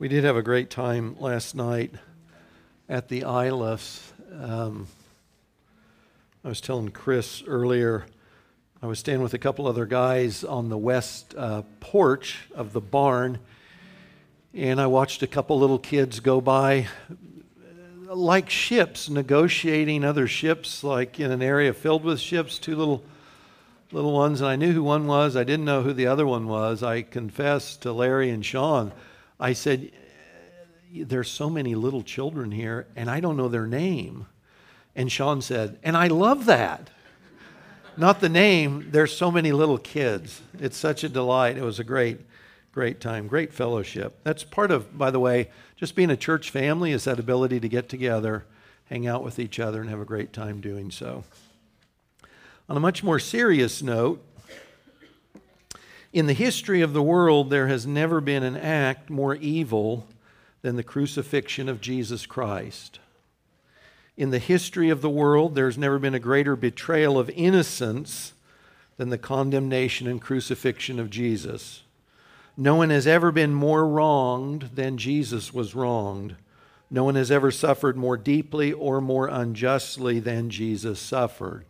We did have a great time last night at the Iliffs. Um, I was telling Chris earlier, I was staying with a couple other guys on the west uh, porch of the barn, and I watched a couple little kids go by like ships negotiating other ships, like in an area filled with ships, two little little ones, and I knew who one was. I didn't know who the other one was. I confessed to Larry and Sean. I said, There's so many little children here, and I don't know their name. And Sean said, And I love that. Not the name, there's so many little kids. It's such a delight. It was a great, great time, great fellowship. That's part of, by the way, just being a church family is that ability to get together, hang out with each other, and have a great time doing so. On a much more serious note, in the history of the world, there has never been an act more evil than the crucifixion of Jesus Christ. In the history of the world, there's never been a greater betrayal of innocence than the condemnation and crucifixion of Jesus. No one has ever been more wronged than Jesus was wronged. No one has ever suffered more deeply or more unjustly than Jesus suffered.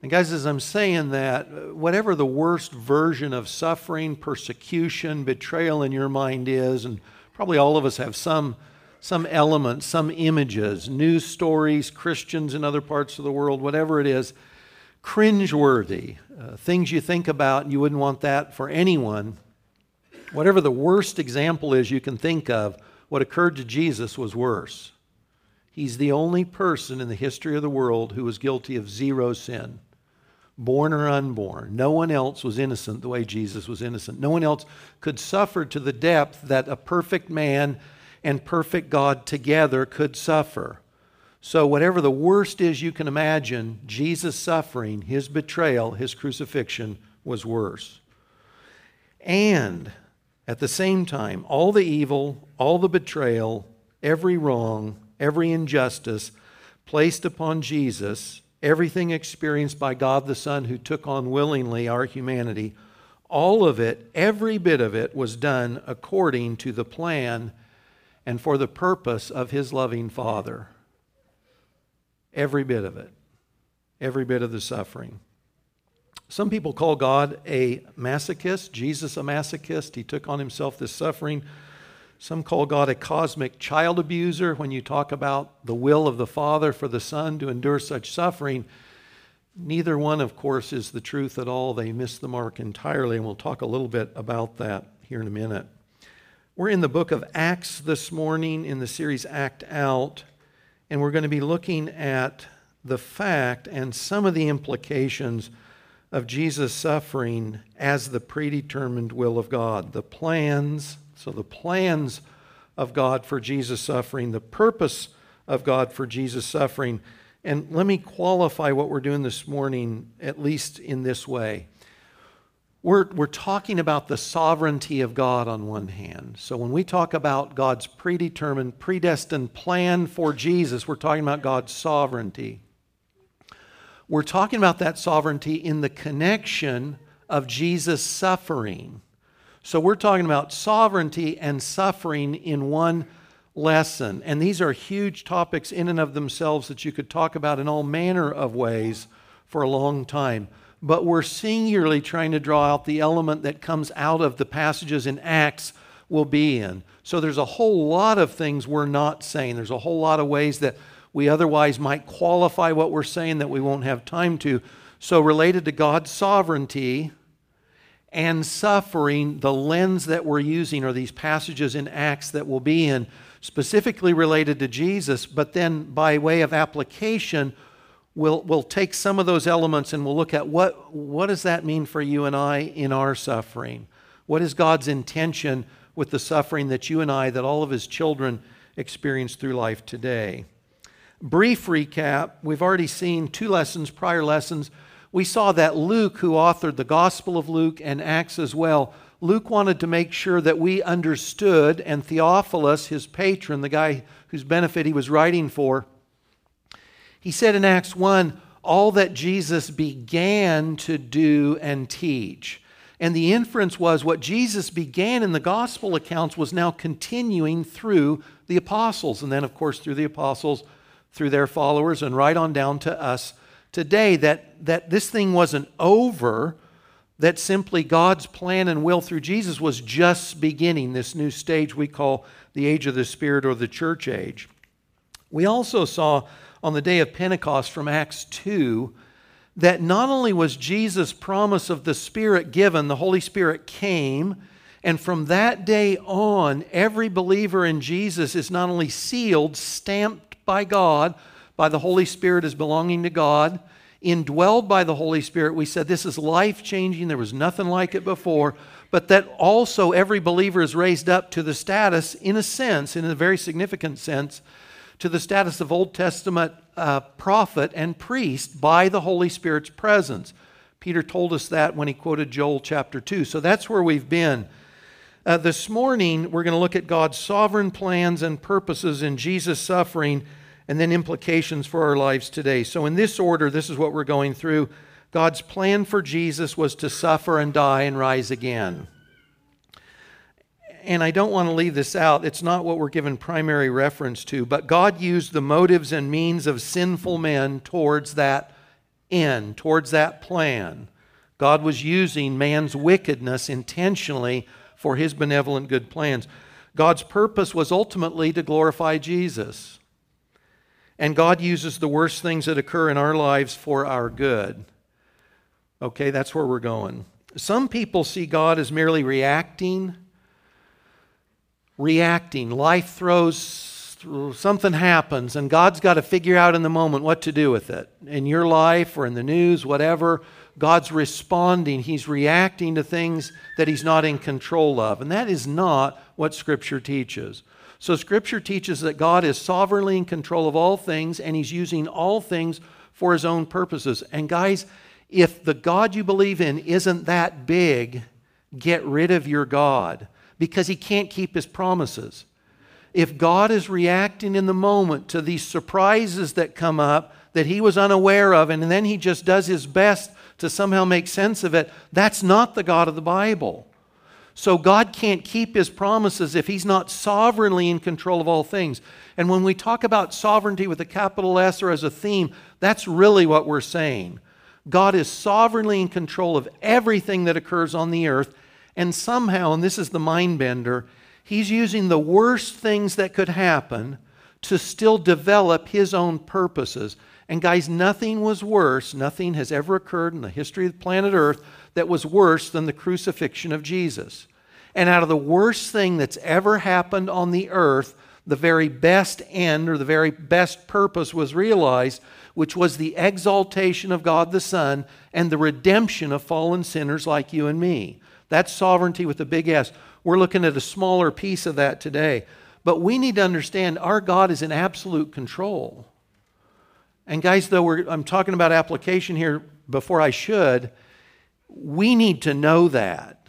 And, guys, as I'm saying that, whatever the worst version of suffering, persecution, betrayal in your mind is, and probably all of us have some, some elements, some images, news stories, Christians in other parts of the world, whatever it is, cringeworthy, uh, things you think about, and you wouldn't want that for anyone. Whatever the worst example is you can think of, what occurred to Jesus was worse. He's the only person in the history of the world who was guilty of zero sin born or unborn. No one else was innocent the way Jesus was innocent. No one else could suffer to the depth that a perfect man and perfect God together could suffer. So, whatever the worst is you can imagine, Jesus' suffering, his betrayal, his crucifixion was worse. And at the same time, all the evil, all the betrayal, every wrong, every injustice placed upon Jesus everything experienced by God the Son, who took on willingly our humanity, all of it, every bit of it, was done according to the plan and for the purpose of His loving Father. Every bit of it, every bit of the suffering. Some people call God a masochist, Jesus a masochist. He took on himself this suffering some call God a cosmic child abuser when you talk about the will of the Father for the Son to endure such suffering. Neither one, of course, is the truth at all. They miss the mark entirely, and we'll talk a little bit about that here in a minute. We're in the book of Acts this morning in the series Act Out, and we're going to be looking at the fact and some of the implications of Jesus' suffering as the predetermined will of God, the plans, so, the plans of God for Jesus' suffering, the purpose of God for Jesus' suffering. And let me qualify what we're doing this morning, at least in this way. We're, we're talking about the sovereignty of God on one hand. So, when we talk about God's predetermined, predestined plan for Jesus, we're talking about God's sovereignty. We're talking about that sovereignty in the connection of Jesus' suffering. So we're talking about sovereignty and suffering in one lesson. And these are huge topics in and of themselves that you could talk about in all manner of ways for a long time. But we're singularly trying to draw out the element that comes out of the passages in Acts will be in. So there's a whole lot of things we're not saying. There's a whole lot of ways that we otherwise might qualify what we're saying that we won't have time to. So, related to God's sovereignty, and suffering, the lens that we're using are these passages in Acts that will be in, specifically related to Jesus, but then by way of application, we'll, we'll take some of those elements and we'll look at what, what does that mean for you and I in our suffering? What is God's intention with the suffering that you and I, that all of his children experience through life today? Brief recap we've already seen two lessons, prior lessons we saw that Luke, who authored the Gospel of Luke and Acts as well, Luke wanted to make sure that we understood, and Theophilus, his patron, the guy whose benefit he was writing for, he said in Acts 1 all that Jesus began to do and teach. And the inference was what Jesus began in the gospel accounts was now continuing through the apostles. And then, of course, through the apostles, through their followers, and right on down to us today. That, that this thing wasn't over, that simply God's plan and will through Jesus was just beginning this new stage we call the age of the Spirit or the church age. We also saw on the day of Pentecost from Acts 2 that not only was Jesus' promise of the Spirit given, the Holy Spirit came, and from that day on, every believer in Jesus is not only sealed, stamped by God, by the Holy Spirit as belonging to God, indwelled by the Holy Spirit. We said this is life changing, there was nothing like it before, but that also every believer is raised up to the status, in a sense, in a very significant sense, to the status of Old Testament uh, prophet and priest by the Holy Spirit's presence. Peter told us that when he quoted Joel chapter 2. So that's where we've been. Uh, this morning, we're going to look at God's sovereign plans and purposes in Jesus' suffering and then implications for our lives today. So, in this order, this is what we're going through. God's plan for Jesus was to suffer and die and rise again and I don't want to leave this out, it's not what we're given primary reference to, but God used the motives and means of sinful men towards that end, towards that plan. God was using man's wickedness intentionally for his benevolent good plans. God's purpose was ultimately to glorify Jesus. And God uses the worst things that occur in our lives for our good. Okay, that's where we're going. Some people see God as merely reacting reacting. Life throws, something happens, and God's got to figure out in the moment what to do with it. In your life or in the news, whatever, God's responding. He's reacting to things that He's not in control of. And that is not what Scripture teaches. So, Scripture teaches that God is sovereignly in control of all things, and He's using all things for His own purposes. And, guys, if the God you believe in isn't that big, get rid of your God because he can't keep his promises. If God is reacting in the moment to these surprises that come up that he was unaware of, and then he just does his best to somehow make sense of it, that's not the God of the Bible. So God can't keep his promises if he's not sovereignly in control of all things. And when we talk about sovereignty with a capital S or as a theme, that's really what we're saying. God is sovereignly in control of everything that occurs on the earth, and somehow, and this is the mind bender, he's using the worst things that could happen to still develop his own purposes. And guys, nothing was worse, nothing has ever occurred in the history of planet Earth that was worse than the crucifixion of Jesus. And out of the worst thing that's ever happened on the earth, the very best end or the very best purpose was realized, which was the exaltation of God the Son and the redemption of fallen sinners like you and me. That's sovereignty with a big S. We're looking at a smaller piece of that today. But we need to understand our God is in absolute control. And guys, though I'm talking about application here before I should, we need to know that.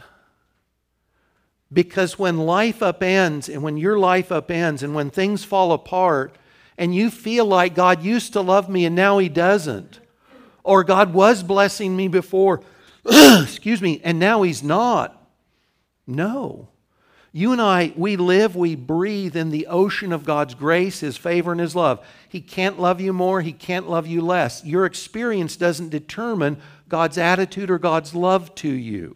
Because when life upends, and when your life upends, and when things fall apart, and you feel like God used to love me and now He doesn't, or God was blessing me before, excuse me, and now he's not. No. You and I, we live, we breathe in the ocean of God's grace, His favor, and His love. He can't love you more, He can't love you less. Your experience doesn't determine God's attitude or God's love to you.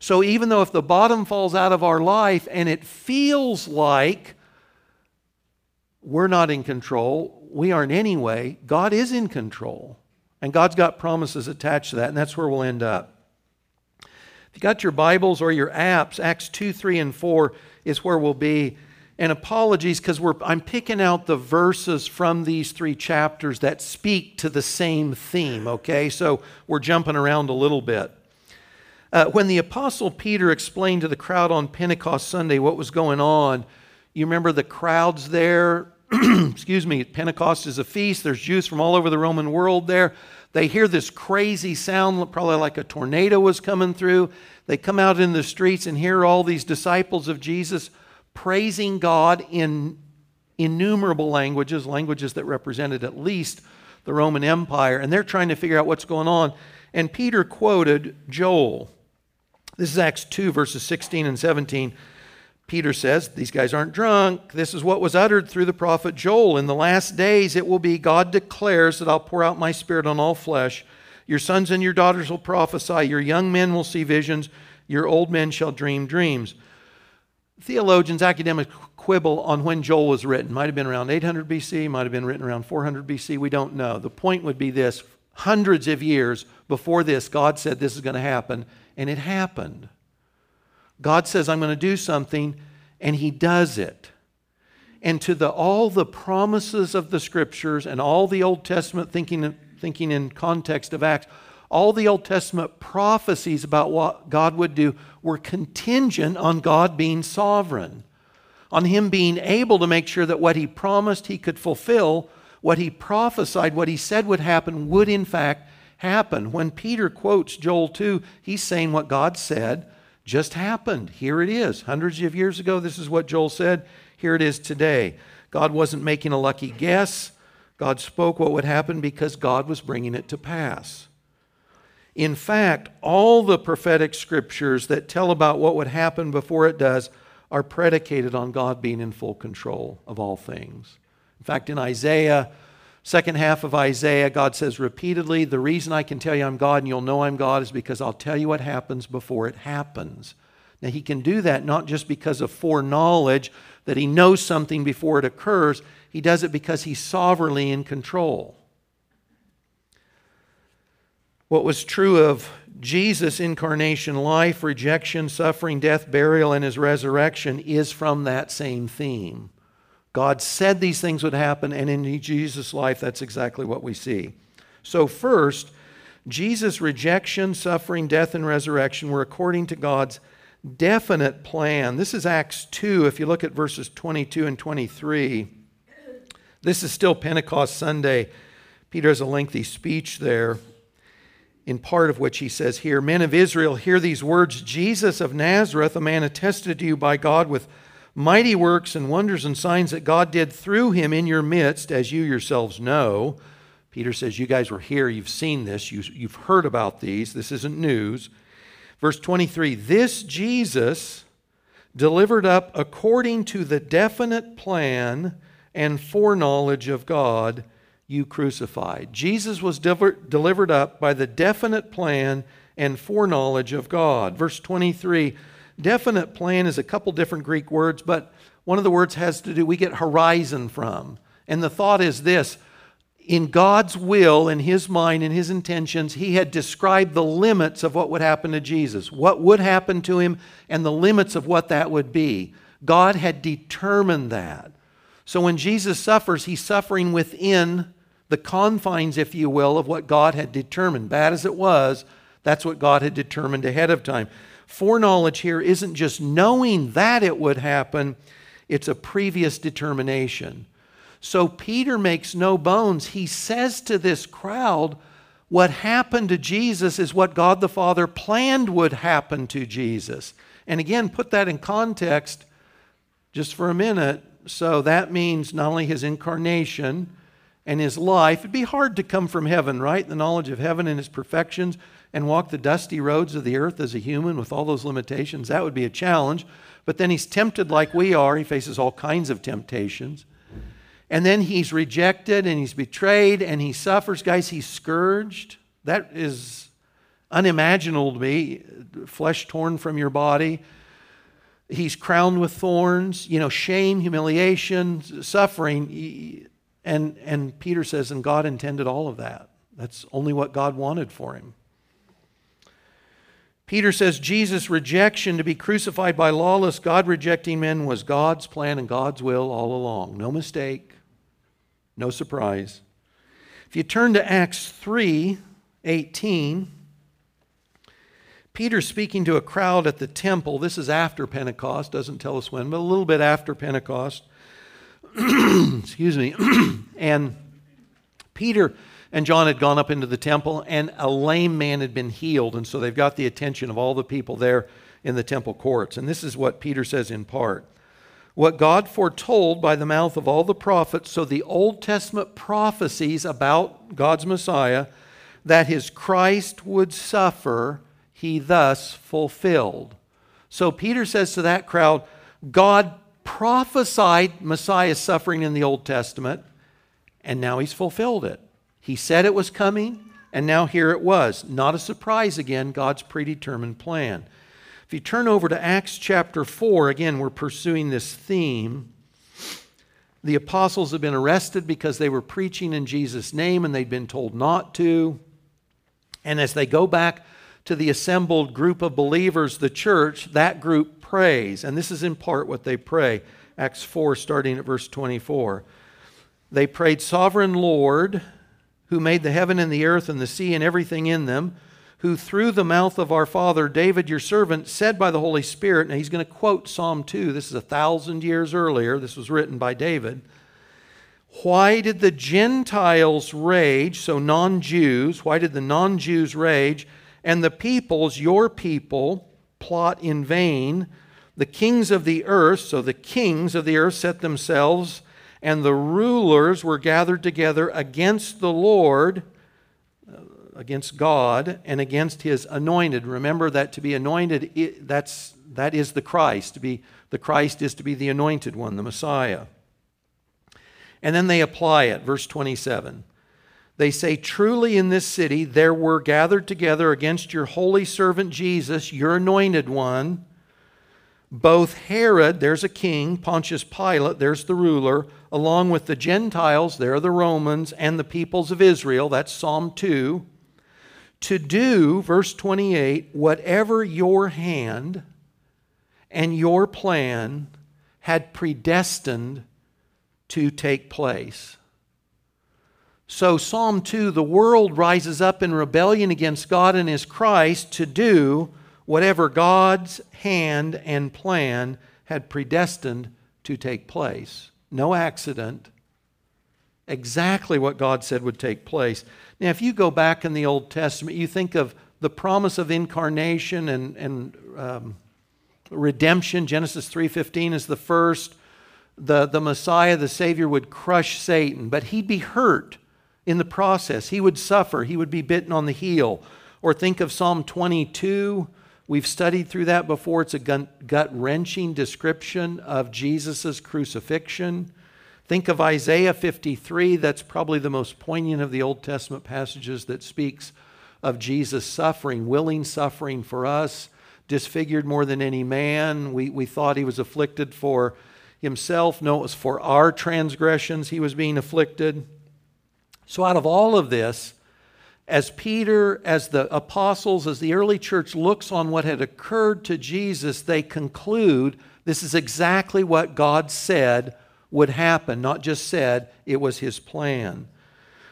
So even though if the bottom falls out of our life and it feels like we're not in control, we aren't anyway, God is in control. And God's got promises attached to that, and that's where we'll end up. If you got your Bibles or your apps, Acts 2, 3, and 4 is where we'll be. And apologies because I'm picking out the verses from these three chapters that speak to the same theme, okay? So we're jumping around a little bit. Uh, when the Apostle Peter explained to the crowd on Pentecost Sunday what was going on, you remember the crowds there excuse me, Pentecost is a feast. There's Jews from all over the Roman world there. They hear this crazy sound, probably like a tornado was coming through. They come out in the streets and hear all these disciples of Jesus praising God in innumerable languages, languages that represented at least the Roman Empire, and they're trying to figure out what's going on. And Peter quoted Joel. This is Acts 2, verses 16 and 17. Peter says, These guys aren't drunk. This is what was uttered through the prophet Joel. In the last days it will be, God declares that I'll pour out my spirit on all flesh. Your sons and your daughters will prophesy. Your young men will see visions. Your old men shall dream dreams. Theologians, academics quibble on when Joel was written. Might have been around 800 BC, might have been written around 400 BC. We don't know. The point would be this hundreds of years before this, God said this is going to happen, and it happened. God says, I'm going to do something, and He does it. And to the, all the promises of the scriptures and all the Old Testament thinking, thinking in context of Acts, all the Old Testament prophecies about what God would do were contingent on God being sovereign, on Him being able to make sure that what He promised He could fulfill, what He prophesied, what He said would happen, would in fact happen. When Peter quotes Joel 2, he's saying what God said just happened. Here it is. Hundreds of years ago, this is what Joel said. Here it is today. God wasn't making a lucky guess. God spoke what would happen because God was bringing it to pass. In fact, all the prophetic scriptures that tell about what would happen before it does are predicated on God being in full control of all things. In fact, in Isaiah, second half of Isaiah, God says repeatedly, The reason I can tell you I'm God and you'll know I'm God is because I'll tell you what happens before it happens. Now, He can do that not just because of foreknowledge, that He knows something before it occurs, He does it because He's sovereignly in control. What was true of Jesus' incarnation, life, rejection, suffering, death, burial, and His resurrection is from that same theme. God said these things would happen, and in Jesus' life, that's exactly what we see. So, first, Jesus' rejection, suffering, death, and resurrection were according to God's definite plan. This is Acts 2, if you look at verses 22 and 23. This is still Pentecost Sunday. Peter has a lengthy speech there, in part of which he says here Men of Israel, hear these words Jesus of Nazareth, a man attested to you by God with mighty works and wonders and signs that God did through him in your midst, as you yourselves know. Peter says, You guys were here, you've seen this, you, have heard about these, this isn't news. Verse 23 This Jesus delivered up according to the definite plan and foreknowledge of God, you crucified. Jesus was delivered up by the definite plan and foreknowledge of God. Verse 23 Definite plan is a couple different Greek words, but one of the words has to do, we get horizon from. And the thought is this in God's will, in His mind, in His intentions, He had described the limits of what would happen to Jesus, what would happen to Him, and the limits of what that would be. God had determined that. So when Jesus suffers, He's suffering within the confines, if you will, of what God had determined. Bad as it was, that's what God had determined ahead of time. Foreknowledge here isn't just knowing that it would happen, it's a previous determination. So Peter makes no bones. He says to this crowd, what happened to Jesus is what God the Father planned would happen to Jesus. And again, put that in context just for a minute. So that means not only his incarnation and his life, it'd be hard to come from heaven, right? The knowledge of heaven and his perfections and walk the dusty roads of the earth as a human with all those limitations. That would be a challenge. But then he's tempted like we are. He faces all kinds of temptations. And then he's rejected and he's betrayed and he suffers. Guys, he's scourged. That is unimaginable to me. Flesh torn from your body. He's crowned with thorns, you know, shame, humiliation, suffering. And, and Peter says, and God intended all of that. That's only what God wanted for him. Peter says Jesus' rejection to be crucified by lawless, God rejecting men was God's plan and God's will all along. No mistake, no surprise. If you turn to Acts 3 18, Peter speaking to a crowd at the temple. This is after Pentecost, doesn't tell us when, but a little bit after Pentecost. Excuse me. and Peter and John had gone up into the temple, and a lame man had been healed. And so they've got the attention of all the people there in the temple courts. And this is what Peter says in part What God foretold by the mouth of all the prophets, so the Old Testament prophecies about God's Messiah, that his Christ would suffer, he thus fulfilled. So Peter says to that crowd, God prophesied Messiah's suffering in the Old Testament, and now he's fulfilled it. He said it was coming, and now here it was. Not a surprise again, God's predetermined plan. If you turn over to Acts chapter 4, again, we're pursuing this theme. The apostles have been arrested because they were preaching in Jesus' name and they'd been told not to. And as they go back to the assembled group of believers, the church, that group prays. And this is in part what they pray. Acts 4, starting at verse 24. They prayed, Sovereign Lord, who made the heaven and the earth and the sea and everything in them, who through the mouth of our father David, your servant, said by the Holy Spirit, now he's going to quote Psalm 2. This is a thousand years earlier. This was written by David. Why did the Gentiles rage, so non Jews, why did the non Jews rage, and the peoples, your people, plot in vain? The kings of the earth, so the kings of the earth set themselves and the rulers were gathered together against the Lord, uh, against God, and against his anointed. Remember that to be anointed, that's, that is the Christ. To be the Christ is to be the anointed one, the Messiah. And then they apply it, verse 27. They say, Truly in this city there were gathered together against your holy servant Jesus, your anointed one, both Herod, there's a king, Pontius Pilate, there's the ruler, along with the Gentiles, there are the Romans, and the peoples of Israel, that's Psalm 2, to do, verse 28, whatever your hand and your plan had predestined to take place. So, Psalm 2 the world rises up in rebellion against God and His Christ to do whatever God's hand and plan had predestined to take place. No accident. Exactly what God said would take place. Now, if you go back in the Old Testament, you think of the promise of incarnation and, and um, redemption. Genesis 3.15 is the first. The, the Messiah, the Savior, would crush Satan, but he'd be hurt in the process. He would suffer. He would be bitten on the heel. Or think of Psalm 22 We've studied through that before. It's a gut wrenching description of Jesus' crucifixion. Think of Isaiah 53. That's probably the most poignant of the Old Testament passages that speaks of Jesus' suffering, willing suffering for us, disfigured more than any man. We, we thought he was afflicted for himself. No, it was for our transgressions he was being afflicted. So, out of all of this, as Peter, as the apostles, as the early church looks on what had occurred to Jesus, they conclude this is exactly what God said would happen, not just said, it was his plan.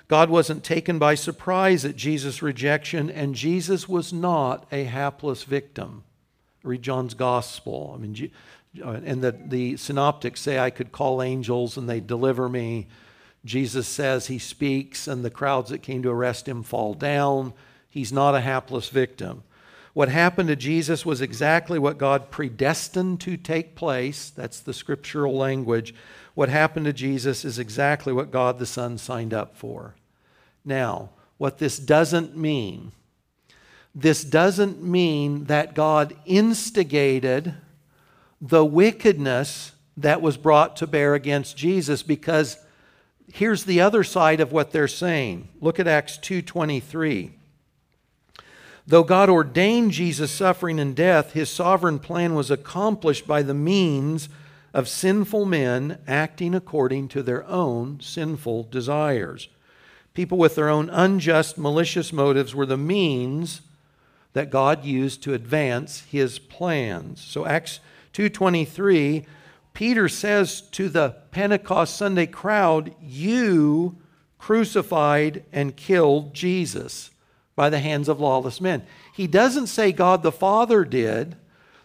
God wasn't taken by surprise at Jesus' rejection, and Jesus was not a hapless victim. Read John's gospel. I mean, uh, and the, the synoptics say I could call angels and they'd deliver me. Jesus says he speaks, and the crowds that came to arrest him fall down. He's not a hapless victim. What happened to Jesus was exactly what God predestined to take place. That's the scriptural language. What happened to Jesus is exactly what God the Son signed up for. Now, what this doesn't mean, this doesn't mean that God instigated the wickedness that was brought to bear against Jesus because here's the other side of what they're saying. Look at Acts 2:23. Though God ordained Jesus' suffering and death, his sovereign plan was accomplished by the means of sinful men acting according to their own sinful desires. People with their own unjust, malicious motives were the means that God used to advance his plans. So Acts 2:23 Peter says to the Pentecost Sunday crowd, You crucified and killed Jesus by the hands of lawless men. He doesn't say God the Father did,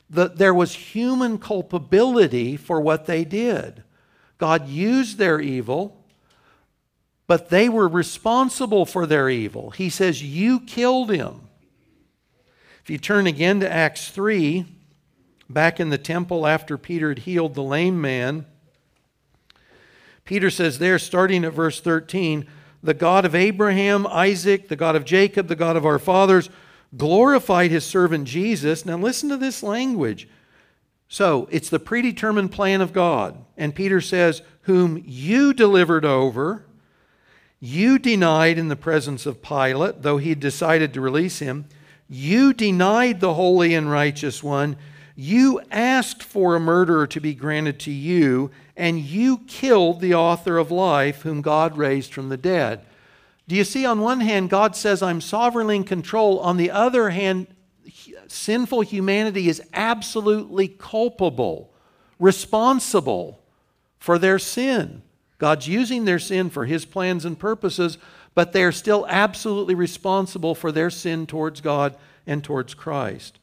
that there was human culpability for what they did. God used their evil, but they were responsible for their evil. He says, You killed him. If you turn again to Acts 3, back in the temple after Peter had healed the lame man. Peter says there, starting at verse 13, the God of Abraham, Isaac, the God of Jacob, the God of our fathers, glorified his servant Jesus. Now, listen to this language. So, it's the predetermined plan of God. And Peter says, Whom you delivered over, you denied in the presence of Pilate, though he had decided to release him. You denied the holy and righteous one. You asked for a murderer to be granted to you, and you killed the author of life, whom God raised from the dead. Do you see, on one hand, God says, I'm sovereignly in control. On the other hand, sinful humanity is absolutely culpable, responsible for their sin. God's using their sin for his plans and purposes, but they are still absolutely responsible for their sin towards God and towards Christ.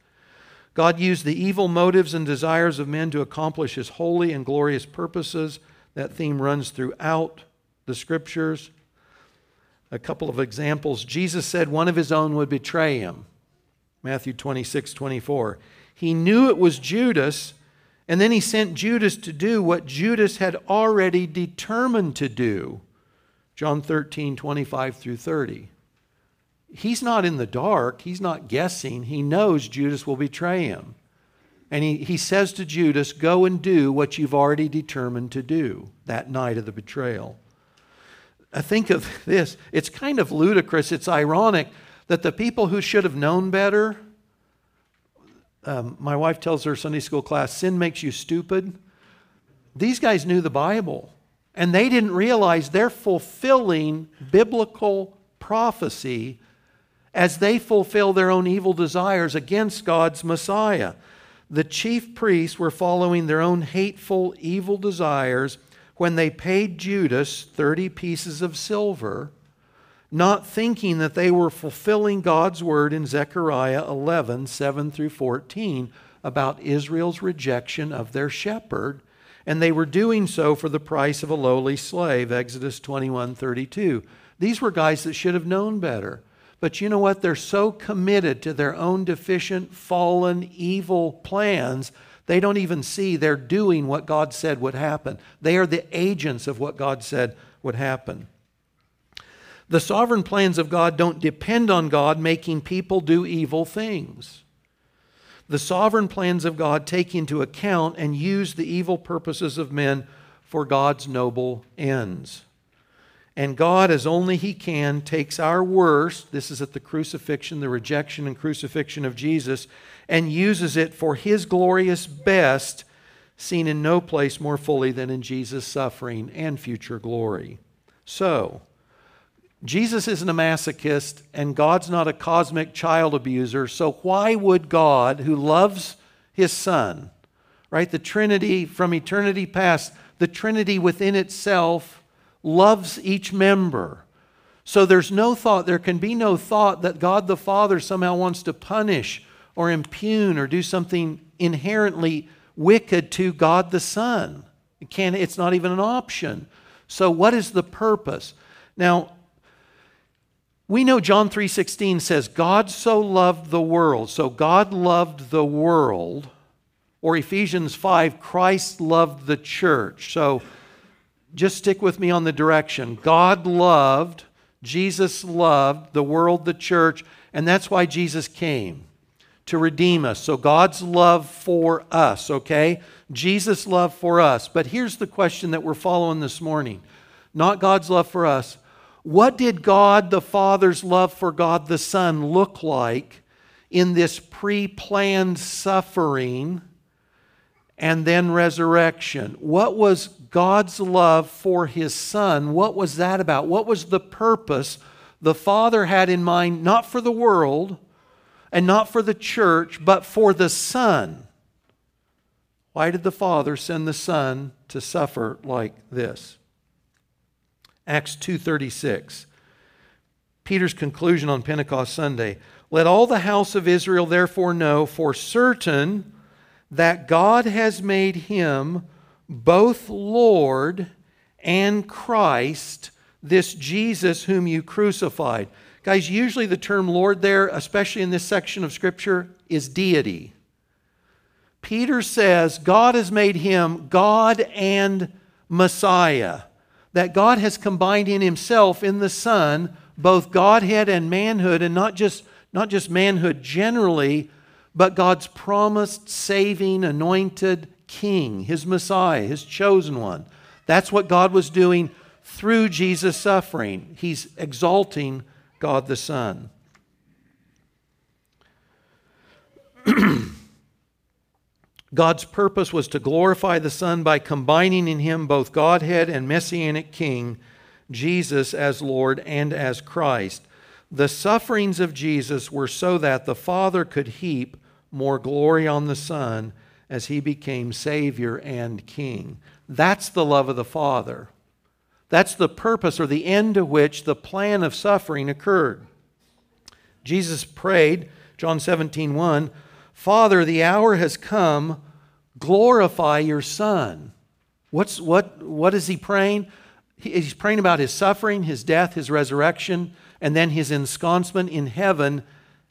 God used the evil motives and desires of men to accomplish his holy and glorious purposes. That theme runs throughout the scriptures. A couple of examples. Jesus said one of his own would betray him. Matthew 26, 24. He knew it was Judas, and then he sent Judas to do what Judas had already determined to do. John 13, 25 through 30 he's not in the dark. He's not guessing. He knows Judas will betray him. And he, he says to Judas, Go and do what you've already determined to do that night of the betrayal. I think of this. It's kind of ludicrous. It's ironic that the people who should have known better, um, my wife tells her Sunday school class, sin makes you stupid. These guys knew the Bible, and they didn't realize they're fulfilling biblical prophecy as they fulfill their own evil desires against God's Messiah. The chief priests were following their own hateful, evil desires when they paid Judas 30 pieces of silver, not thinking that they were fulfilling God's word in Zechariah 11 7 through 14 about Israel's rejection of their shepherd. And they were doing so for the price of a lowly slave, Exodus 21 32. These were guys that should have known better. But you know what? They're so committed to their own deficient, fallen, evil plans, they don't even see they're doing what God said would happen. They are the agents of what God said would happen. The sovereign plans of God don't depend on God making people do evil things. The sovereign plans of God take into account and use the evil purposes of men for God's noble ends. And God, as only He can, takes our worst, this is at the crucifixion, the rejection and crucifixion of Jesus, and uses it for His glorious best, seen in no place more fully than in Jesus' suffering and future glory. So, Jesus isn't a masochist, and God's not a cosmic child abuser, so why would God, who loves His Son, right, the Trinity from eternity past, the Trinity within itself, loves each member. So there's no thought, there can be no thought that God the Father somehow wants to punish or impugn or do something inherently wicked to God the Son. It can't, it's not even an option. So what is the purpose? Now, we know John 3:16 says God so loved the world. So God loved the world or Ephesians 5 Christ loved the church. So just stick with me on the direction. God loved, Jesus loved the world, the church, and that's why Jesus came to redeem us. So God's love for us, okay? Jesus' love for us. But here's the question that we're following this morning not God's love for us. What did God the Father's love for God the Son look like in this pre planned suffering and then resurrection? What was God's love for his son, what was that about? What was the purpose the Father had in mind, not for the world and not for the church, but for the Son? Why did the Father send the Son to suffer like this? Acts 2:36. Peter's conclusion on Pentecost Sunday. Let all the house of Israel therefore know for certain that God has made him both Lord and Christ, this Jesus whom you crucified. Guys, usually the term Lord there, especially in this section of Scripture, is deity. Peter says God has made him God and Messiah, that God has combined in himself, in the Son, both Godhead and manhood, and not just not just manhood generally, but God's promised, saving, anointed king, his Messiah, his chosen one. That's what God was doing through Jesus' suffering. He's exalting God the Son. God's purpose was to glorify the Son by combining in him both Godhead and Messianic King, Jesus as Lord and as Christ. The sufferings of Jesus were so that the Father could heap more glory on the Son as he became Savior and King. That's the love of the Father. That's the purpose or the end to which the plan of suffering occurred. Jesus prayed, John 17, 1, Father, the hour has come, glorify your Son. What's, what, what is he praying? He's praying about his suffering, his death, his resurrection, and then his ensconcement in heaven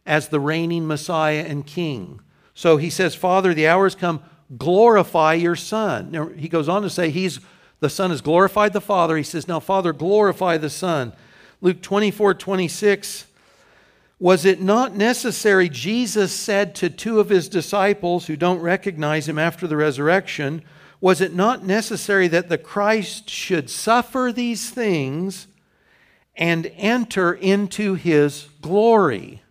as the reigning Messiah and King. So he says, Father, the hour has come, glorify your Son. Now, he goes on to say, He's the Son has glorified the Father. He says, Now, Father, glorify the Son. Luke 24, 26 was it not necessary, Jesus said to two of his disciples who don't recognize him after the resurrection, was it not necessary that the Christ should suffer these things and enter into his glory?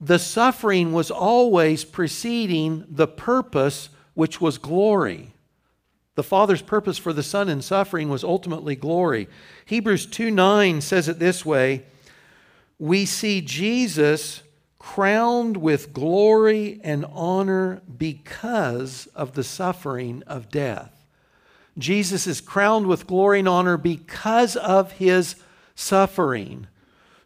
The suffering was always preceding the purpose, which was glory. The Father's purpose for the Son in suffering was ultimately glory. Hebrews 2 9 says it this way we see Jesus crowned with glory and honor because of the suffering of death. Jesus is crowned with glory and honor because of his suffering.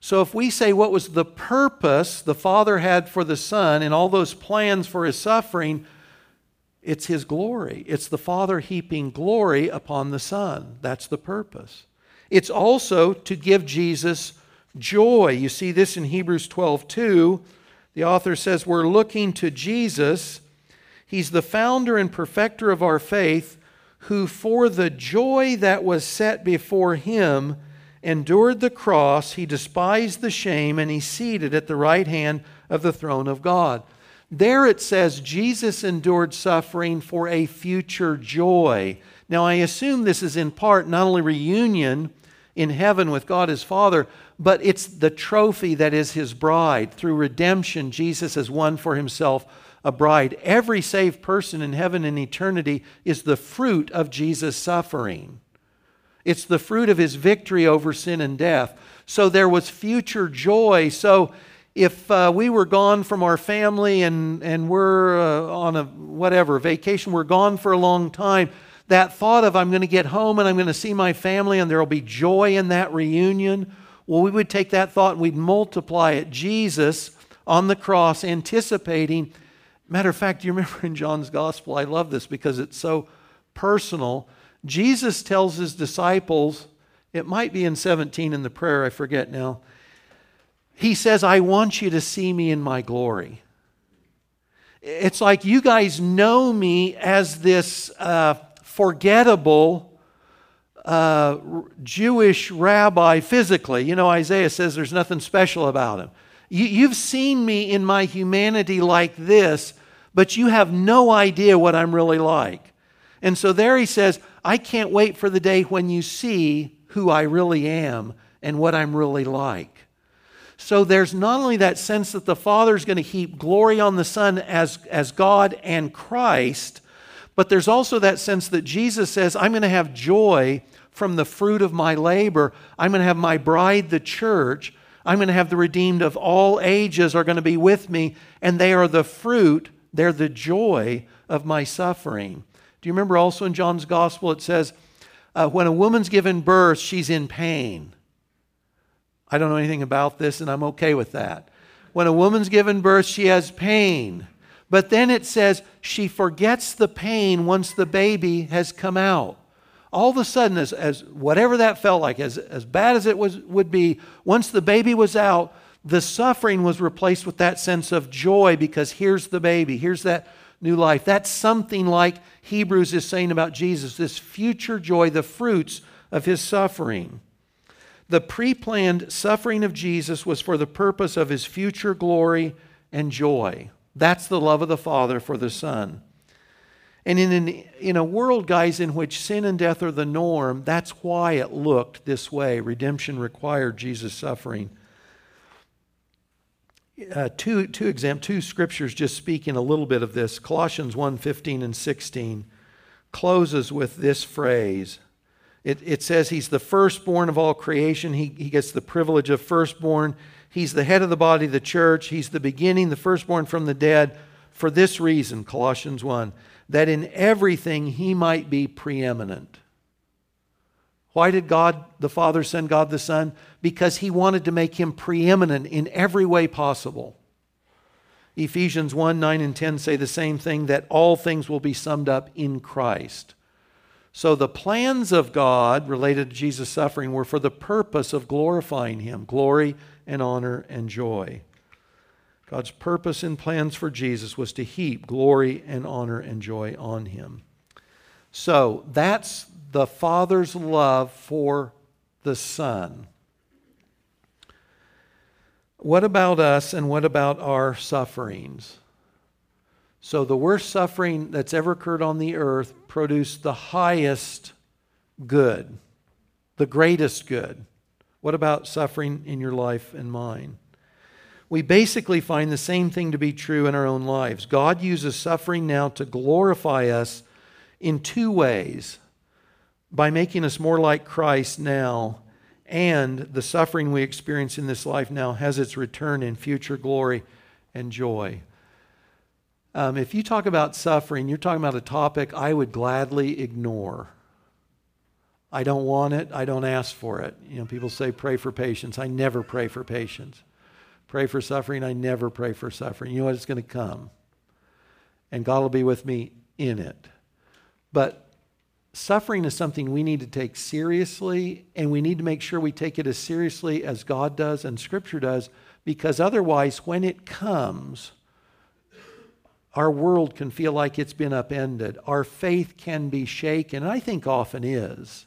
So, if we say what was the purpose the Father had for the Son and all those plans for his suffering, it's his glory. It's the Father heaping glory upon the Son. That's the purpose. It's also to give Jesus joy. You see this in Hebrews 12 2. The author says, We're looking to Jesus. He's the founder and perfecter of our faith, who for the joy that was set before him endured the cross. He despised the shame, and he's seated at the right hand of the throne of God. There it says Jesus endured suffering for a future joy. Now, I assume this is in part not only reunion in heaven with God his Father, but it's the trophy that is his bride. Through redemption, Jesus has won for himself a bride. Every saved person in heaven and eternity is the fruit of Jesus' suffering. It's the fruit of his victory over sin and death. So there was future joy. So if uh, we were gone from our family and, and we're uh, on a whatever vacation, we're gone for a long time, that thought of I'm going to get home and I'm going to see my family and there will be joy in that reunion well, we would take that thought and we'd multiply it. Jesus on the cross, anticipating. Matter of fact, you remember in John's gospel? I love this because it's so personal. Jesus tells his disciples, it might be in 17 in the prayer, I forget now. He says, I want you to see me in my glory. It's like you guys know me as this uh, forgettable uh, Jewish rabbi physically. You know, Isaiah says there's nothing special about him. You, you've seen me in my humanity like this, but you have no idea what I'm really like. And so there he says, I can't wait for the day when you see who I really am and what I'm really like. So there's not only that sense that the Father is going to heap glory on the Son as, as God and Christ, but there's also that sense that Jesus says, I'm going to have joy from the fruit of my labor. I'm going to have my bride, the church. I'm going to have the redeemed of all ages are going to be with me, and they are the fruit, they're the joy of my suffering. Do you remember also in John's gospel it says, uh, when a woman's given birth, she's in pain. I don't know anything about this, and I'm okay with that. When a woman's given birth, she has pain. But then it says she forgets the pain once the baby has come out all of a sudden, as, as whatever that felt like, as, as bad as it was, would be, once the baby was out, the suffering was replaced with that sense of joy because here's the baby, here's that new life. That's something like Hebrews is saying about Jesus, this future joy, the fruits of his suffering. The pre planned suffering of Jesus was for the purpose of his future glory and joy. That's the love of the Father for the Son. And in, an, in a world, guys, in which sin and death are the norm, that's why it looked this way. Redemption required Jesus' suffering. Uh, two, two, exam, two scriptures just speaking a little bit of this. Colossians 1 15 and 16 closes with this phrase. It, it says he's the firstborn of all creation. He, he gets the privilege of firstborn. He's the head of the body of the church. He's the beginning, the firstborn from the dead. For this reason, Colossians 1 that in everything he might be preeminent. Why did God the Father send God the Son? Because he wanted to make him preeminent in every way possible. Ephesians 1 9 and 10 say the same thing that all things will be summed up in Christ. So the plans of God related to Jesus' suffering were for the purpose of glorifying him, glory and honor and joy. God's purpose and plans for Jesus was to heap glory and honor and joy on him. So that's the Father's love for the Son. What about us and what about our sufferings? So, the worst suffering that's ever occurred on the earth produced the highest good, the greatest good. What about suffering in your life and mine? we basically find the same thing to be true in our own lives. God uses suffering now to glorify us in two ways by making us more like Christ now, and the suffering we experience in this life now has its return in future glory and joy. Um, if you talk about suffering, you're talking about a topic I would gladly ignore. I don't want it. I don't ask for it. You know, people say pray for patience. I never pray for patience pray for suffering. I never pray for suffering. You know what? It's going to come. And God will be with me in it. But suffering is something we need to take seriously, and we need to make sure we take it as seriously as God does and Scripture does, because otherwise, when it comes, our world can feel like it's been upended. Our faith can be shaken, and I think often is.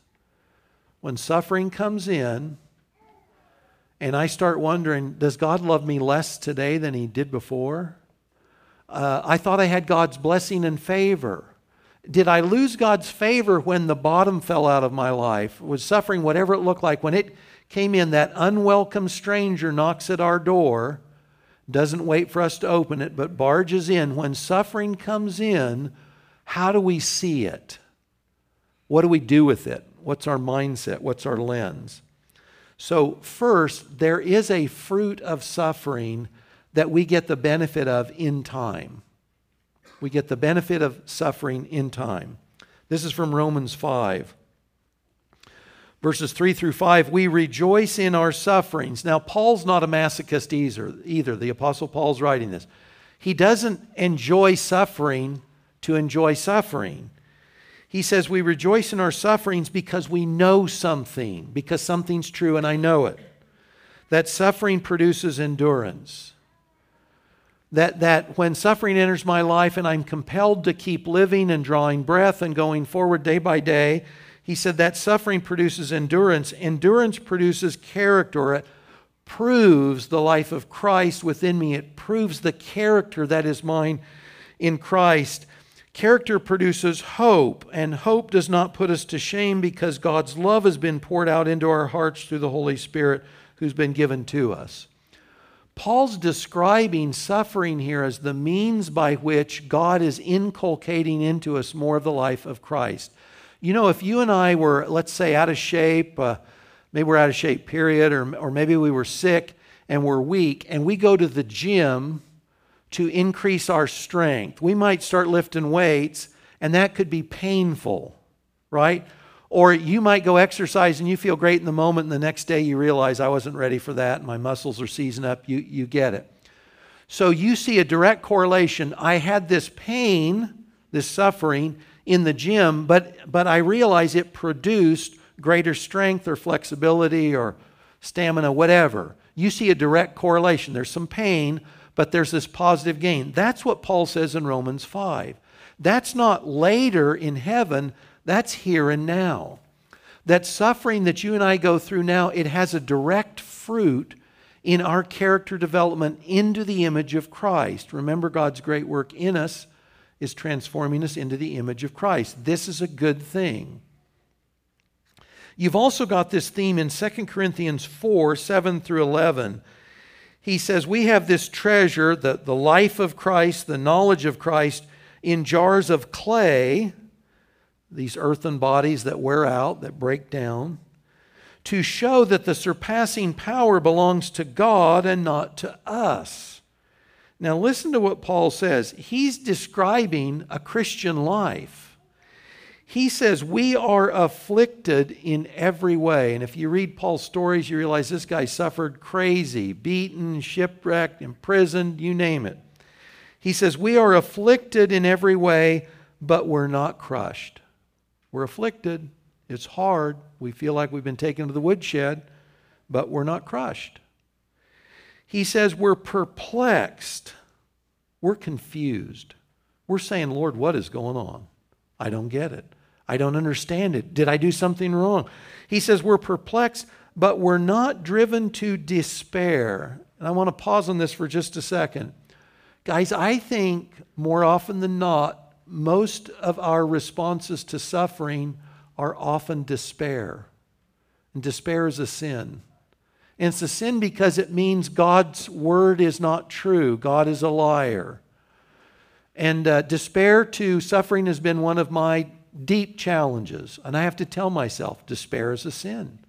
When suffering comes in, and I start wondering, does God love me less today than He did before? Uh, I thought I had God's blessing and favor. Did I lose God's favor when the bottom fell out of my life? Was suffering whatever it looked like when it came in? That unwelcome stranger knocks at our door, doesn't wait for us to open it, but barges in. When suffering comes in, how do we see it? What do we do with it? What's our mindset? What's our lens? So, first, there is a fruit of suffering that we get the benefit of in time. We get the benefit of suffering in time. This is from Romans 5. Verses 3 through 5, we rejoice in our sufferings. Now, Paul's not a masochist either, either. The Apostle Paul's writing this. He doesn't enjoy suffering to enjoy suffering. He says, We rejoice in our sufferings because we know something, because something's true and I know it. That suffering produces endurance. That, that when suffering enters my life and I'm compelled to keep living and drawing breath and going forward day by day, he said that suffering produces endurance. Endurance produces character. It proves the life of Christ within me, it proves the character that is mine in Christ. Character produces hope, and hope does not put us to shame because God's love has been poured out into our hearts through the Holy Spirit who's been given to us. Paul's describing suffering here as the means by which God is inculcating into us more of the life of Christ. You know, if you and I were, let's say, out of shape, uh, maybe we're out of shape, period, or, or maybe we were sick and we're weak, and we go to the gym to increase our strength. We might start lifting weights, and that could be painful, right? Or you might go exercise and you feel great in the moment, and the next day you realize I wasn't ready for that, and my muscles are seizing up. You, you get it. So you see a direct correlation. I had this pain, this suffering in the gym, but, but I realize it produced greater strength or flexibility or stamina, whatever. You see a direct correlation. There's some pain, but there's this positive gain. That's what Paul says in Romans 5. That's not later in heaven, that's here and now. that suffering that you and I go through now, it has a direct fruit in our character development into the image of Christ. Remember, God's great work in us is transforming us into the image of Christ. This is a good thing. You've also got this theme in 2 Corinthians 4 7 through 11. He says, We have this treasure, the, the life of Christ, the knowledge of Christ, in jars of clay, these earthen bodies that wear out, that break down, to show that the surpassing power belongs to God and not to us. Now, listen to what Paul says. He's describing a Christian life. He says, We are afflicted in every way. And if you read Paul's stories, you realize this guy suffered crazy, beaten, shipwrecked, imprisoned, you name it. He says, We are afflicted in every way, but we're not crushed. We're afflicted. It's hard. We feel like we've been taken to the woodshed, but we're not crushed. He says, We're perplexed. We're confused. We're saying, Lord, what is going on? I don't get it. I don't understand it. Did I do something wrong? He says, We're perplexed, but we're not driven to despair. And I want to pause on this for just a second. Guys, I think more often than not, most of our responses to suffering are often despair. And despair is a sin. And it's a sin because it means God's word is not true, God is a liar. And uh, despair to suffering has been one of my deep challenges. And I have to tell myself despair is a sin,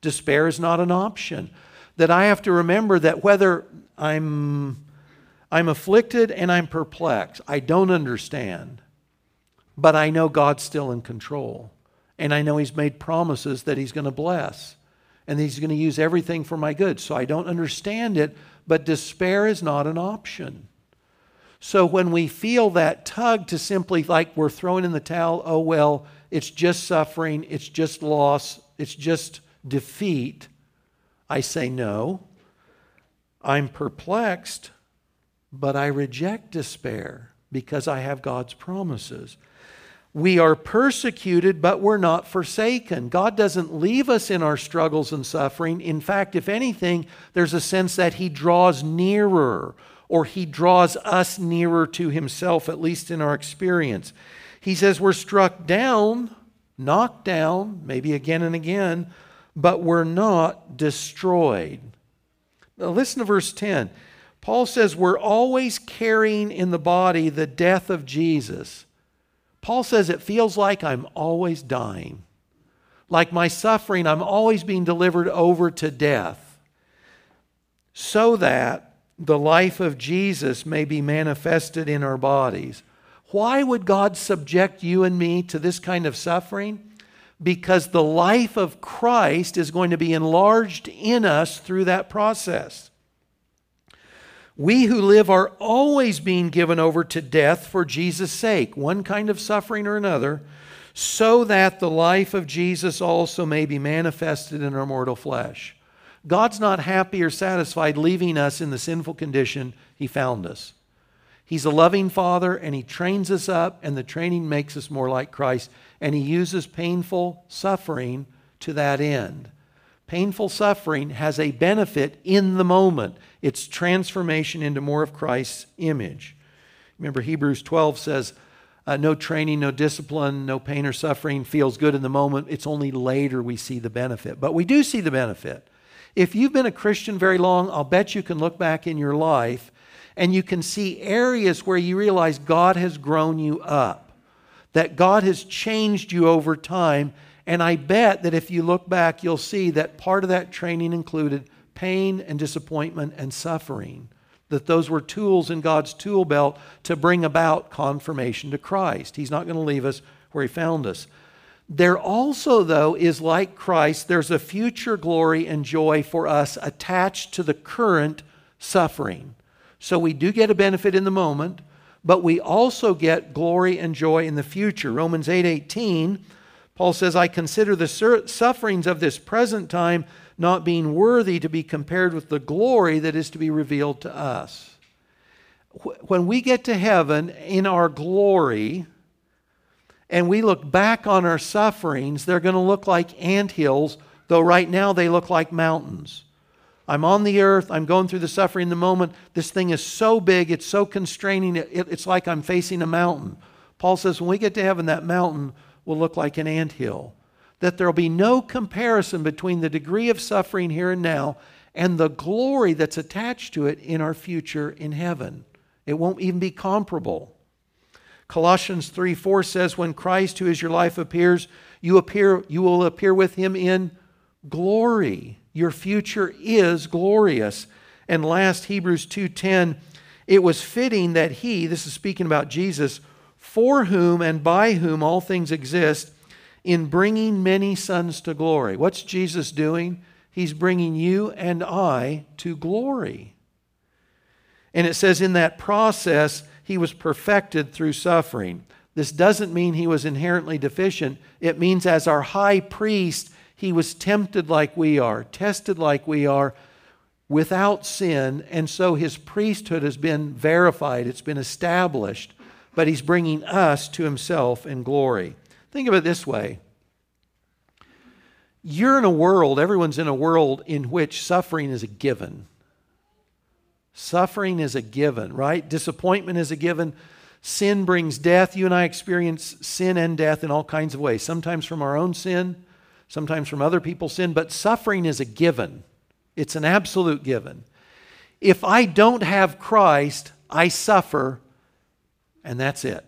despair is not an option. That I have to remember that whether I'm I'm afflicted and I'm perplexed. I don't understand. But I know God's still in control. And I know He's made promises that He's going to bless and He's going to use everything for my good. So I don't understand it, but despair is not an option. So when we feel that tug to simply, like we're throwing in the towel, oh, well, it's just suffering, it's just loss, it's just defeat, I say no. I'm perplexed but I reject despair because I have God's promises. We are persecuted, but we're not forsaken. God doesn't leave us in our struggles and suffering. In fact, if anything, there's a sense that He draws nearer or He draws us nearer to Himself, at least in our experience. He says we're struck down, knocked down, maybe again and again, but we're not destroyed. Now, listen to verse 10. Paul says we're always carrying in the body the death of Jesus. Paul says it feels like I'm always dying. Like my suffering, I'm always being delivered over to death. So that the life of Jesus may be manifested in our bodies. Why would God subject you and me to this kind of suffering? Because the life of Christ is going to be enlarged in us through that process. We who live are always being given over to death for Jesus' sake, one kind of suffering or another, so that the life of Jesus also may be manifested in our mortal flesh. God's not happy or satisfied leaving us in the sinful condition He found us. He's a loving Father, and He trains us up, and the training makes us more like Christ, and He uses painful suffering to that end. Painful suffering has a benefit in the moment. It's transformation into more of Christ's image. Remember, Hebrews 12 says, uh, no training, no discipline, no pain or suffering feels good in the moment. It's only later we see the benefit. But we do see the benefit. If you've been a Christian very long, I'll bet you can look back in your life and you can see areas where you realize God has grown you up, that God has changed you over time, and I bet that if you look back, you'll see that part of that training included pain and disappointment and suffering. That those were tools in God's tool belt to bring about confirmation to Christ. He's not going to leave us where He found us. There also, though, is like Christ, there's a future glory and joy for us attached to the current suffering. So we do get a benefit in the moment, but we also get glory and joy in the future. Romans 8 18 Paul says, I consider the sufferings of this present time not being worthy to be compared with the glory that is to be revealed to us. When we get to heaven in our glory, and we look back on our sufferings, they're going to look like ant hills, though right now they look like mountains. I'm on the earth, I'm going through the suffering in the moment. This thing is so big, it's so constraining, it, it's like I'm facing a mountain. Paul says when we get to heaven, that mountain will look like an ant hill. That there will be no comparison between the degree of suffering here and now and the glory that's attached to it in our future in heaven. It won't even be comparable. Colossians 3 4 says, When Christ, who is your life, appears, you, appear, you will appear with him in glory. Your future is glorious. And last, Hebrews 2:10, it was fitting that he, this is speaking about Jesus, for whom and by whom all things exist, in bringing many sons to glory. What's Jesus doing? He's bringing you and I to glory. And it says in that process, he was perfected through suffering. This doesn't mean he was inherently deficient. It means, as our high priest, he was tempted like we are, tested like we are, without sin. And so his priesthood has been verified, it's been established. But he's bringing us to himself in glory. Think of it this way you're in a world, everyone's in a world in which suffering is a given. Suffering is a given, right? Disappointment is a given. Sin brings death. You and I experience sin and death in all kinds of ways, sometimes from our own sin, sometimes from other people's sin, but suffering is a given. It's an absolute given. If I don't have Christ, I suffer, and that's it.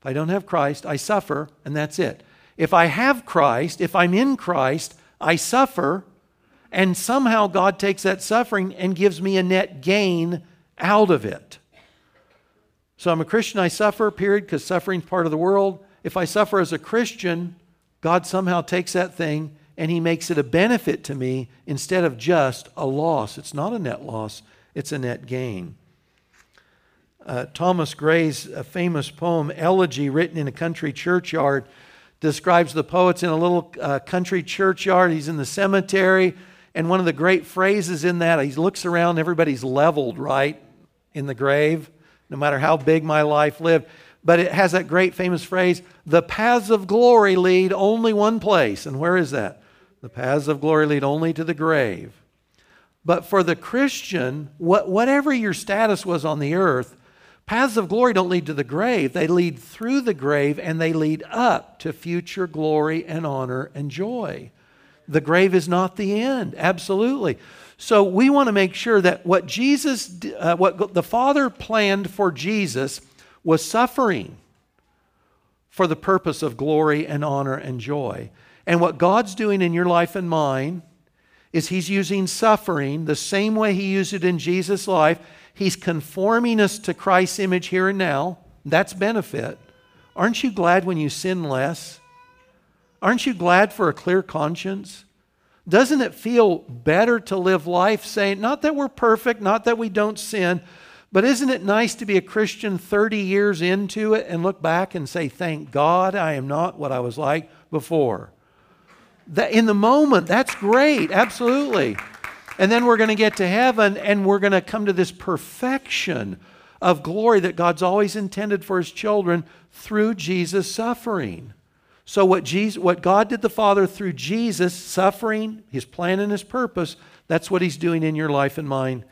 If I don't have Christ, I suffer, and that's it. If I have Christ, if I'm in Christ, I suffer, and somehow God takes that suffering and gives me a net gain out of it. So I'm a Christian, I suffer, period, because suffering's part of the world. If I suffer as a Christian, God somehow takes that thing and he makes it a benefit to me instead of just a loss. It's not a net loss, it's a net gain. Uh, Thomas Gray's uh, famous poem, Elegy, written in a country churchyard, describes the poets in a little uh, country churchyard. He's in the cemetery. And one of the great phrases in that, he looks around, everybody's leveled, right, in the grave, no matter how big my life lived. But it has that great famous phrase the paths of glory lead only one place. And where is that? The paths of glory lead only to the grave. But for the Christian, whatever your status was on the earth, paths of glory don't lead to the grave. They lead through the grave and they lead up to future glory and honor and joy. The grave is not the end. Absolutely. So we want to make sure that what Jesus, uh, what the Father planned for Jesus was suffering for the purpose of glory and honor and joy. And what God's doing in your life and mine is He's using suffering the same way He used it in Jesus' life. He's conforming us to Christ's image here and now. That's benefit. Aren't you glad when you sin less? Aren't you glad for a clear conscience? Doesn't it feel better to live life saying, not that we're perfect, not that we don't sin, but isn't it nice to be a Christian 30 years into it and look back and say, thank God I am not what I was like before? That in the moment, that's great, absolutely. And then we're going to get to heaven and we're going to come to this perfection of glory that God's always intended for his children through Jesus' suffering. So, what, Jesus, what God did the Father through Jesus, suffering, his plan and his purpose, that's what he's doing in your life and mine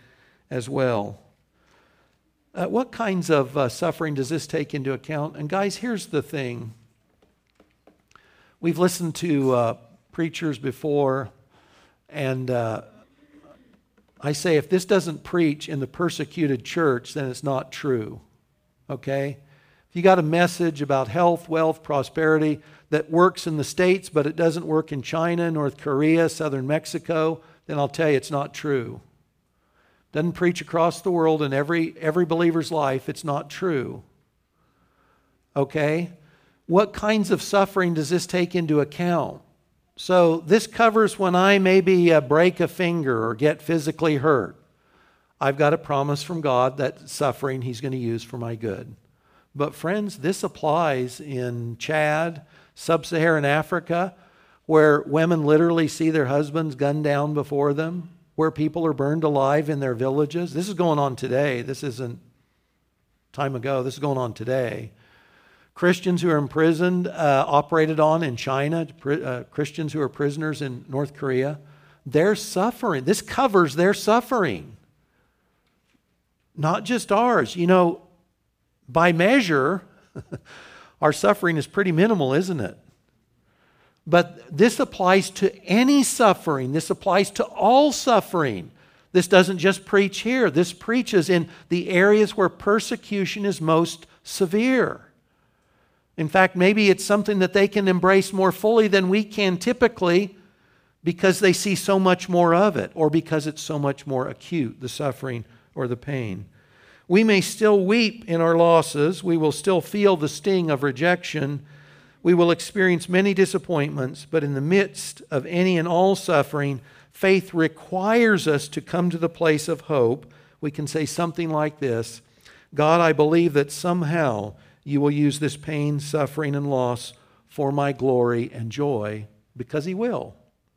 as well. Uh, what kinds of uh, suffering does this take into account? And, guys, here's the thing we've listened to uh, preachers before, and uh, I say if this doesn't preach in the persecuted church, then it's not true. Okay? If you got a message about health, wealth, prosperity, that works in the States, but it doesn't work in China, North Korea, southern Mexico, then I'll tell you it's not true. Doesn't preach across the world in every, every believer's life, it's not true. Okay? What kinds of suffering does this take into account? So, this covers when I maybe uh, break a finger or get physically hurt. I've got a promise from God that suffering He's going to use for my good. But, friends, this applies in Chad, sub Saharan Africa, where women literally see their husbands gunned down before them, where people are burned alive in their villages. This is going on today. This isn't time ago, this is going on today. Christians who are imprisoned, uh, operated on in China, uh, Christians who are prisoners in North Korea, they're suffering. This covers their suffering, not just ours. You know, by measure, our suffering is pretty minimal, isn't it? But this applies to any suffering. This applies to all suffering. This doesn't just preach here, this preaches in the areas where persecution is most severe. In fact, maybe it's something that they can embrace more fully than we can typically because they see so much more of it or because it's so much more acute, the suffering or the pain. We may still weep in our losses, we will still feel the sting of rejection we will experience many disappointments, but in the midst of any and all suffering, faith requires us to come to the place of hope. We can say something like this God, I believe that somehow you will use this pain, suffering, and loss for my glory and joy, because He will.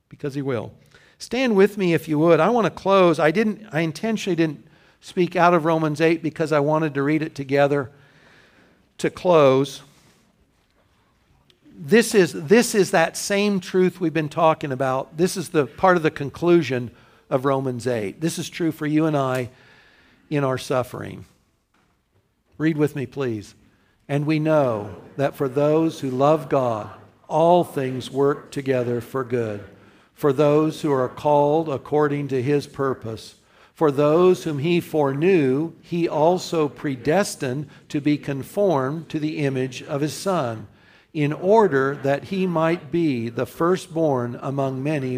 Because He will. Stand with me if you would. I want to close. I didn't I intentionally didn't speak out of Romans 8 because I wanted to read it together to close this is, this is that same truth we've been talking about. This is the part of the conclusion of Romans 8. This is true for you and I in our suffering. Read with me, please. And we know that for those who love God, all things work together for good. For those who are called according to his purpose. For those whom he foreknew, he also predestined to be conformed to the image of his Son in order that he might be the firstborn among many